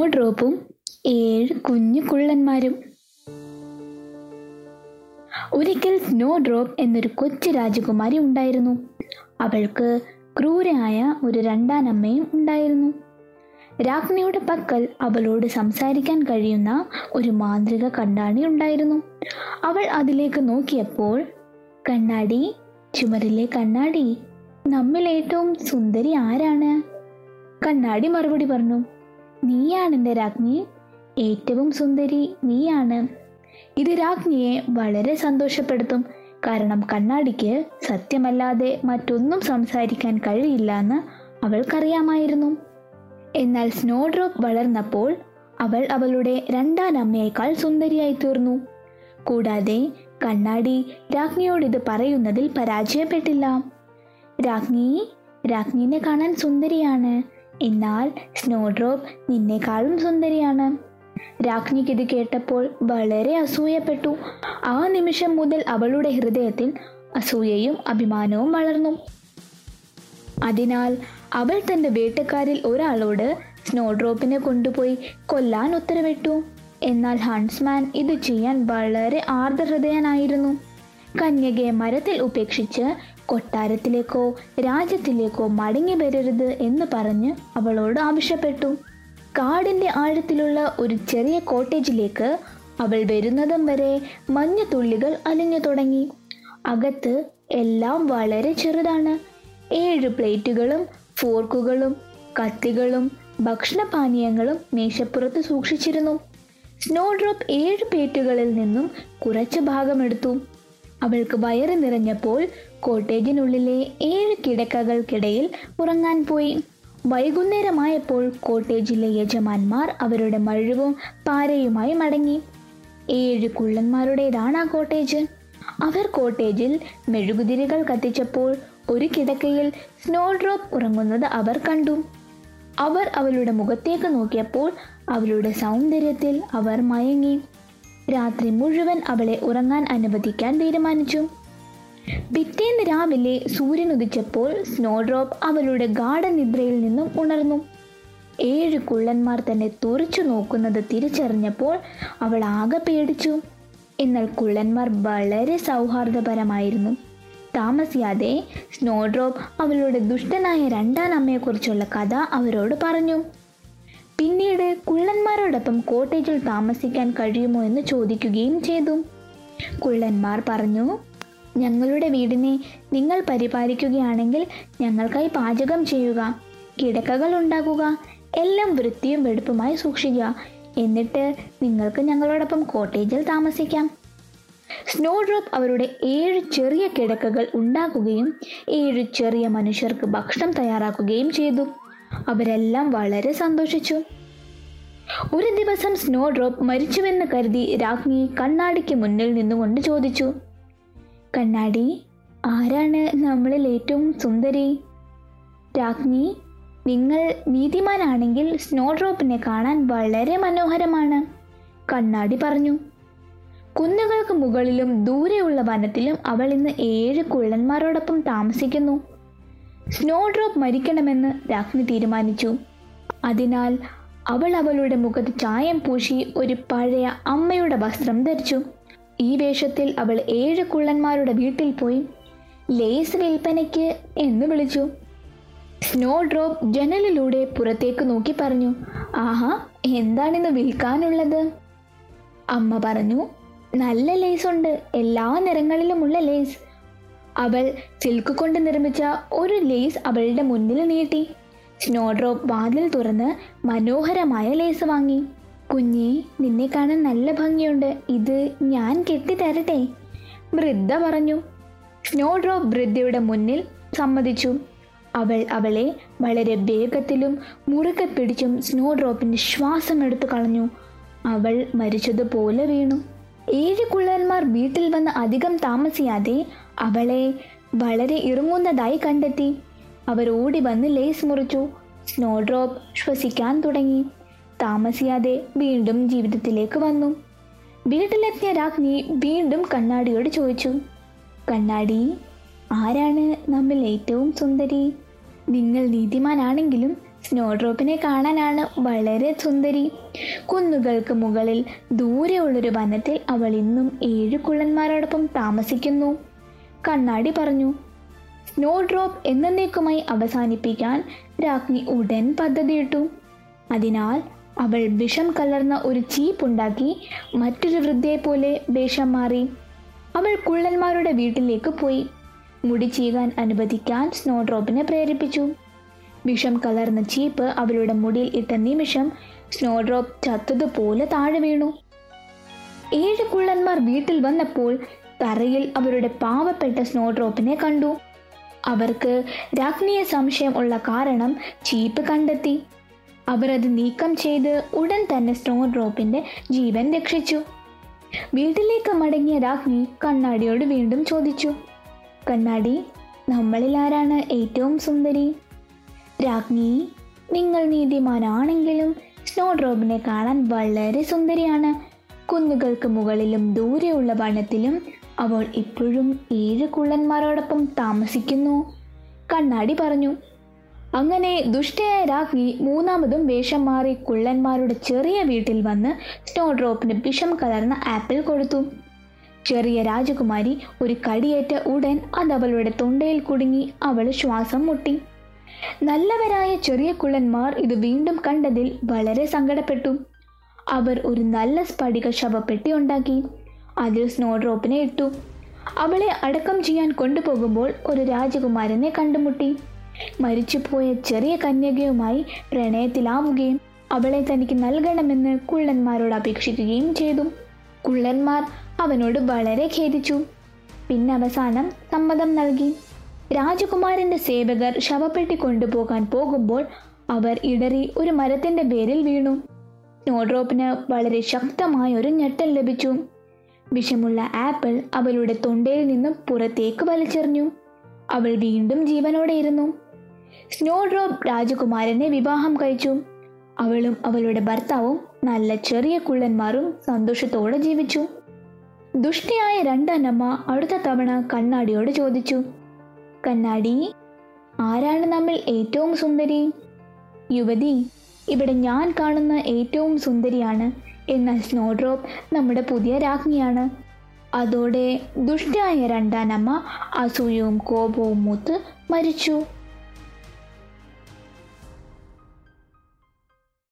Snow ഡ്രോപ്പും ഏഴ് കുഞ്ഞു കുള്ളന്മാരും. ഒരിക്കൽ സ്നോ ഡ്രോപ്പ് എന്നൊരു കൊച്ചു രാജകുമാരി ഉണ്ടായിരുന്നു. അവൾക്ക് ക്രൂരയായ ഒരു രണ്ടാനമ്മയും ഉണ്ടായിരുന്നു. രാജ്ഞിയുടെ പക്കൽ അവളോട് സംസാരിക്കാൻ കഴിയുന്ന ഒരു മാന്ത്രിക കണ്ണാടി ഉണ്ടായിരുന്നു. അവൾ അതിലേക്ക് നോക്കിയപ്പോൾ കണ്ണാടി ചുമരിലെ കണ്ണാടി നമ്മിൽ ഏറ്റവും സുന്ദരി ആരാണ്? കണ്ണാടി മറുപടി പറഞ്ഞു നീയാണ് എന്റെ രാജ്ഞി. ഏറ്റവും സുന്ദരി നീയാണ്. ഇത് രാജ്ഞിയെ വളരെ സന്തോഷപ്പെടുത്തും. കാരണം കണ്ണാടിക്ക് സത്യമല്ലാതെ മറ്റൊന്നും സംസാരിക്കാൻ കഴിയില്ല എന്ന് അവൾക്കറിയാമായിരുന്നു. എന്നാൽ സ്നോ ഡ്രോപ്പ് വളർന്നപ്പോൾ അവൾ അവളുടെ രണ്ടാം അമ്മയേക്കാൾ സുന്ദരിയായി തീർന്നു. കൂടാതെ കണ്ണാടി രാജ്ഞിയോട് ഇത് പറയുന്നതിൽ പരാജയപ്പെട്ടില്ല. രാജ്ഞി രാജ്ഞിനെ കാണാൻ സുന്ദരിയാണ്. എന്നാൽ സ്നോഡ്രോപ്പ് ഡ്രോപ്പ് നിന്നേക്കാളും സുന്ദരിയാണ്. രാജ്ഞിക്ക് ഇത് കേട്ടപ്പോൾ വളരെ അസൂയപ്പെട്ടു. ആ നിമിഷം മുതൽ അവളുടെ ഹൃദയത്തിൽ അസൂയയും അഭിമാനവും വളർന്നു. അതിനാൽ അവൾ തന്റെ വേട്ടക്കാരിൽ ഒരാളോട് സ്നോഡ്രോപ്പിനെ കൊണ്ടുപോയി കൊല്ലാൻ ഉത്തരവിട്ടു. എന്നാൽ ഹൺസ്മാൻ ഇത് ചെയ്യാൻ വളരെ ആർദ്രഹൃദയനായിരുന്നു. കന്യകയെ മരത്തിൽ ഉപേക്ഷിച്ച് കൊട്ടാരത്തിലേക്കോ രാജ്യത്തിലേക്കോ മടങ്ങി വരരുത് എന്ന് പറഞ്ഞ് അവളോട് ആവശ്യപ്പെട്ടു. കാടിന്റെ ആഴത്തിലുള്ള ഒരു ചെറിയ കോട്ടേജിലേക്ക് അവൾ വരുന്നതും വരെ മഞ്ഞുതുള്ളികൾ അലിഞ്ഞു തുടങ്ങി. അകത്ത് എല്ലാം വളരെ ചെറുതാണ്. ഏഴ് പ്ലേറ്റുകളും ഫോർക്കുകളും കത്തികളും ഭക്ഷണപാനീയങ്ങളും മേശപ്പുറത്ത് സൂക്ഷിച്ചിരുന്നു. സ്നോ ഡ്രോപ്പ് ഏഴ് പ്ലേറ്റുകളിൽ നിന്നും കുറച്ച് ഭാഗമെടുത്തു. അവൾക്ക് വയറ് നിറഞ്ഞപ്പോൾ കോട്ടേജിനുള്ളിലെ ഏഴ് കിടക്കകൾക്കിടയിൽ ഉറങ്ങാൻ പോയി. വൈകുന്നേരമായപ്പോൾ കോട്ടേജിലെ യജമാന്മാർ അവരുടെ മഴുവും പാരയുമായി മടങ്ങി. ഏഴ് കുള്ളന്മാരുടേതാണ് ആ കോട്ടേജ്? അവർ കോട്ടേജിൽ മെഴുകുതിരികൾ കത്തിച്ചപ്പോൾ ഒരു കിടക്കയിൽ സ്നോ ഡ്രോപ്പ് ഉറങ്ങുന്നത് അവർ കണ്ടു. അവർ അവളുടെ മുഖത്തേക്ക് നോക്കിയപ്പോൾ അവളുടെ സൗന്ദര്യത്തിൽ അവർ മയങ്ങി. രാത്രി മുഴുവൻ അവളെ ഉറങ്ങാൻ അനുവദിക്കാൻ തീരുമാനിച്ചു. പിറ്റേന്ന് രാവിലെ സൂര്യൻ ഉദിച്ചപ്പോൾ സ്നോ ഡ്രോപ്പ് അവളുടെ ഗാഠനിദ്രയിൽ നിന്നും ഉണർന്നു. ഏഴ് കുള്ളന്മാർ തന്നെ തുറച്ചു നോക്കുന്നത് തിരിച്ചറിഞ്ഞപ്പോൾ അവൾ ആകെ പേടിച്ചു. എന്നാൽ കുള്ളന്മാർ വളരെ സൗഹാർദ്ദപരമായിരുന്നു. താമസിയാതെ സ്നോ ഡ്രോപ്പ് അവളുടെ ദുഷ്ടനായ രണ്ടാം അമ്മയെക്കുറിച്ചുള്ള കഥ അവരോട് പറഞ്ഞു. പിന്നീട് കുള്ളന്മാരോടൊപ്പം കോട്ടേജിൽ താമസിക്കാൻ കഴിയുമോ എന്ന് ചോദിക്കുകയും ചെയ്തു. കുള്ളന്മാർ പറഞ്ഞു ഞങ്ങളുടെ വീടിനെ നിങ്ങൾ പരിപാലിക്കുകയാണെങ്കിൽ ഞങ്ങൾക്കായി പാചകം ചെയ്യുക കിടക്കകൾ ഉണ്ടാക്കുക എല്ലാം വൃത്തിയും വെടുപ്പുമായി സൂക്ഷിക്കുക. എന്നിട്ട് നിങ്ങൾക്ക് ഞങ്ങളോടൊപ്പം കോട്ടേജിൽ താമസിക്കാം. സ്നോ ഡ്രോപ്പ് അവരുടെ ഏഴ് ചെറിയ കിടക്കകൾ ഉണ്ടാക്കുകയും ഏഴ് ചെറിയ മനുഷ്യർക്ക് ഭക്ഷണം തയ്യാറാക്കുകയും ചെയ്തു. അവരെല്ലാം വളരെ സന്തോഷിച്ചു. ഒരു ദിവസം സ്നോ ഡ്രോപ്പ് മരിച്ചുവെന്ന് കരുതി രാജ്ഞി കണ്ണാടിക്ക് മുന്നിൽ നിന്നുകൊണ്ട് ചോദിച്ചു കണ്ണാടി ആരാണ് നമ്മളിൽ ഏറ്റവും സുന്ദരി? രാജ്ഞി നിങ്ങൾ നീതിമാനാണെങ്കിൽ സ്നോ ഡ്രോപ്പിനെ കാണാൻ വളരെ മനോഹരമാണ് കണ്ണാടി പറഞ്ഞു. കുന്നുകൾക്ക് മുകളിലും ദൂരെയുള്ള വനത്തിലും അവൾ ഇന്ന് ഏഴ് കുള്ളന്മാരോടൊപ്പം താമസിക്കുന്നു. സ്നോ ഡ്രോപ്പ് മരിക്കണമെന്ന് രാജ്ഞി തീരുമാനിച്ചു. അതിനാൽ അവൾ അവളുടെ മുഖത്ത് ചായം പൂശി ഒരു പഴയ അമ്മയുടെ വസ്ത്രം ധരിച്ചു. ഈ വേഷത്തിൽ അവൾ ഏഴ് കുള്ളന്മാരുടെ വീട്ടിൽ പോയി. ലേസ് വിൽപ്പനയ്ക്ക് എന്ന് വിളിച്ചു. സ്നോ ഡ്രോപ്പ് ജനലിലൂടെ പുറത്തേക്ക് നോക്കി പറഞ്ഞു ആഹാ എന്താണിന്ന് വിൽക്കാനുള്ളത്? അമ്മ പറഞ്ഞു നല്ല ലേസ് ഉണ്ട് എല്ലാ നിറങ്ങളിലുമുള്ള ലേസ്. അവൾ സിൽക്ക് കൊണ്ട് നിർമ്മിച്ച ഒരു ലേസ് അവളുടെ മുന്നിൽ നീട്ടി. സ്നോ ഡ്രോപ്പ് വാതിൽ തുറന്ന് മനോഹരമായ ലേസ് വാങ്ങി. കുഞ്ഞെ നിന്നെ കാണാൻ നല്ല ഭംഗിയുണ്ട്. ഇത് ഞാൻ കെട്ടിത്തരട്ടെ? വൃദ്ധ പറഞ്ഞു. സ്നോ ഡ്രോപ്പ് വൃദ്ധയുടെ മുന്നിൽ സമ്മതിച്ചു. അവൾ അവളെ വളരെ വേഗത്തിലും മുറുകെ പിടിച്ചും സ്നോ ഡ്രോപ്പിന്റെ ശ്വാസം എടുത്തു കളഞ്ഞു. അവൾ മരിച്ചതുപോലെ വീണു. ഏഴ് കുള്ളന്മാർ വീട്ടിൽ വന്ന് അധികം താമസിയാതെ അവളെ വളരെ ഇറങ്ങുന്നതായി കണ്ടെത്തി. അവർ ഓടി വന്ന് ലേസ് മുറിച്ചു. സ്നോ ഡ്രോപ്പ് ശ്വസിക്കാൻ തുടങ്ങി. താമസിയാതെ വീണ്ടും ജീവിതത്തിലേക്ക് വന്നു. വീട്ടിലെത്തിയ രാജ്ഞി വീണ്ടും കണ്ണാടിയോട് ചോദിച്ചു കണ്ണാടി ആരാണ് നമ്മൾ ഏറ്റവും സുന്ദരി? നിങ്ങൾ നീതിമാനാണെങ്കിലും സ്നോ ഡ്രോപ്പിനെ കാണാനാണ് വളരെ സുന്ദരി. കുന്നുകൾക്ക് മുകളിൽ ദൂരെയുള്ളൊരു വനത്തിൽ അവൾ ഇന്നും ഏഴ് കുള്ളന്മാരോടൊപ്പം താമസിക്കുന്നു. കണ്ണാടി പറഞ്ഞു. സ്നോ ഡ്രോപ്പ് എന്നേക്കുമായി അവസാനിപ്പിക്കാൻ രാജ്ഞി ഉടൻ പദ്ധതിയിട്ടു. അതിനാൽ അവൾ വിഷം കലർന്ന ഒരു ചീപ്പുണ്ടാക്കി മറ്റൊരു വൃദ്ധയെപ്പോലെ വേഷം മാറി. അവൾ കുള്ളന്മാരുടെ വീട്ടിലേക്ക് പോയി. മുടി ചീകാൻ അനുവദിക്കാൻ സ്നോ ഡ്രോപ്പിനെ പ്രേരിപ്പിച്ചു. വിഷം കലർന്ന ചീപ്പ് അവളുടെ മുടിയിൽ ഇട്ട നിമിഷം സ്നോ ഡ്രോപ്പ് ചത്തതുപോലെ താഴെ വീണു. ഏഴ് കുള്ളന്മാർ വീട്ടിൽ വന്നപ്പോൾ തറയിൽ അവരുടെ പാവപ്പെട്ട സ്നോ ഡ്രോപ്പിനെ കണ്ടു. അവർക്ക് രാജ്ഞിയെ സംശയം ഉള്ള കാരണം ചീപ്പ് കണ്ടെത്തി. അവർ അത് നീക്കം ചെയ്ത് ഉടൻ തന്നെ സ്നോ ഡ്രോപ്പിന്റെ ജീവൻ രക്ഷിച്ചു. വീട്ടിലേക്ക് മടങ്ങിയ രാജ്ഞി കണ്ണാടിയോട് വീണ്ടും ചോദിച്ചു കണ്ണാടി നമ്മളിൽ ആരാണ് ഏറ്റവും സുന്ദരി? രാജ്ഞി നിങ്ങൾ നീതിമാനാണെങ്കിലും സ്നോ ഡ്രോപ്പിനെ കാണാൻ വളരെ സുന്ദരിയാണ്. കുന്നുകൾക്ക് മുകളിലും ദൂരെയുള്ള വനത്തിലും അവൾ ഇപ്പോഴും ഏഴ് കുള്ളന്മാരോടൊപ്പം താമസിക്കുന്നു. കണ്ണാടി പറഞ്ഞു. അങ്ങനെ ദുഷ്ടയായ രാഖി മൂന്നാമതും വേഷം മാറി കുള്ളന്മാരുടെ ചെറിയ വീട്ടിൽ വന്ന് സ്നോ ഡ്രോപ്പിന് വിഷം കലർന്ന ആപ്പിൾ കൊടുത്തു. ചെറിയ രാജകുമാരി ഒരു കടിയേറ്റ ഉടൻ അത് അവളുടെ തൊണ്ടയിൽ കുടുങ്ങി അവൾ ശ്വാസം മുട്ടി. നല്ലവരായ ചെറിയ കുള്ളന്മാർ ഇത് വീണ്ടും കണ്ടതിൽ വളരെ സങ്കടപ്പെട്ടു. അവർ ഒരു നല്ല സ്ഫടിക ശവപ്പെട്ടി ഉണ്ടാക്കി. അതിൽ സ്നോ ഡ്രോപ്പിനെ ഇട്ടു. അവളെ അടക്കം ചെയ്യാൻ കൊണ്ടുപോകുമ്പോൾ ഒരു രാജകുമാരനെ കണ്ടുമുട്ടി. മരിച്ചുപോയ ചെറിയ കന്യകയുമായി പ്രണയത്തിലാവുകയും അവളെ തനിക്ക് നൽകണമെന്ന് കുള്ളന്മാരോട് അപേക്ഷിക്കുകയും ചെയ്തു. കുള്ളന്മാർ അവനോട് വളരെ ഖേദിച്ചു. പിന്നെ അവസാനം സമ്മതം നൽകി. രാജകുമാരന്റെ സേവകർ ശവപ്പെട്ടി കൊണ്ടുപോകാൻ പോകുമ്പോൾ അവർ ഇടറി ഒരു മരത്തിന്റെ പേരിൽ വീണു. സ്നോഡ്രോപ്പിന് വളരെ ശക്തമായ ഒരു ഞെട്ടൽ ലഭിച്ചു. വിഷമുള്ള ആപ്പിൾ അവളുടെ തൊണ്ടയിൽ നിന്നും പുറത്തേക്ക് വലിച്ചെറിഞ്ഞു. അവൾ വീണ്ടും ജീവനോടെ ഇരുന്നു. സ്നോഡ്രോപ്പ് രാജകുമാരനെ വിവാഹം കഴിച്ചു. അവളും അവളുടെ ഭർത്താവും നല്ല ചെറിയ കുള്ളന്മാരും സന്തോഷത്തോടെ ജീവിച്ചു. ദുഷ്ടിയായ രണ്ടനമ്മ അടുത്ത തവണ കണ്ണാടിയോട് ചോദിച്ചു കണ്ണാടി ആരാണ് നമ്മൾ ഏറ്റവും സുന്ദരി? യുവതി ഇവിടെ ഞാൻ കാണുന്ന ഏറ്റവും സുന്ദരിയാണ്. എന്നാൽ സ്നോഡ്രോപ്പ് നമ്മുടെ പുതിയ രാജ്ഞിയാണ്. അതോടെ ദുഷ്ടയായ രണ്ടാനമ്മ അസൂയവും കോപവും മൂത്ത് മരിച്ചു.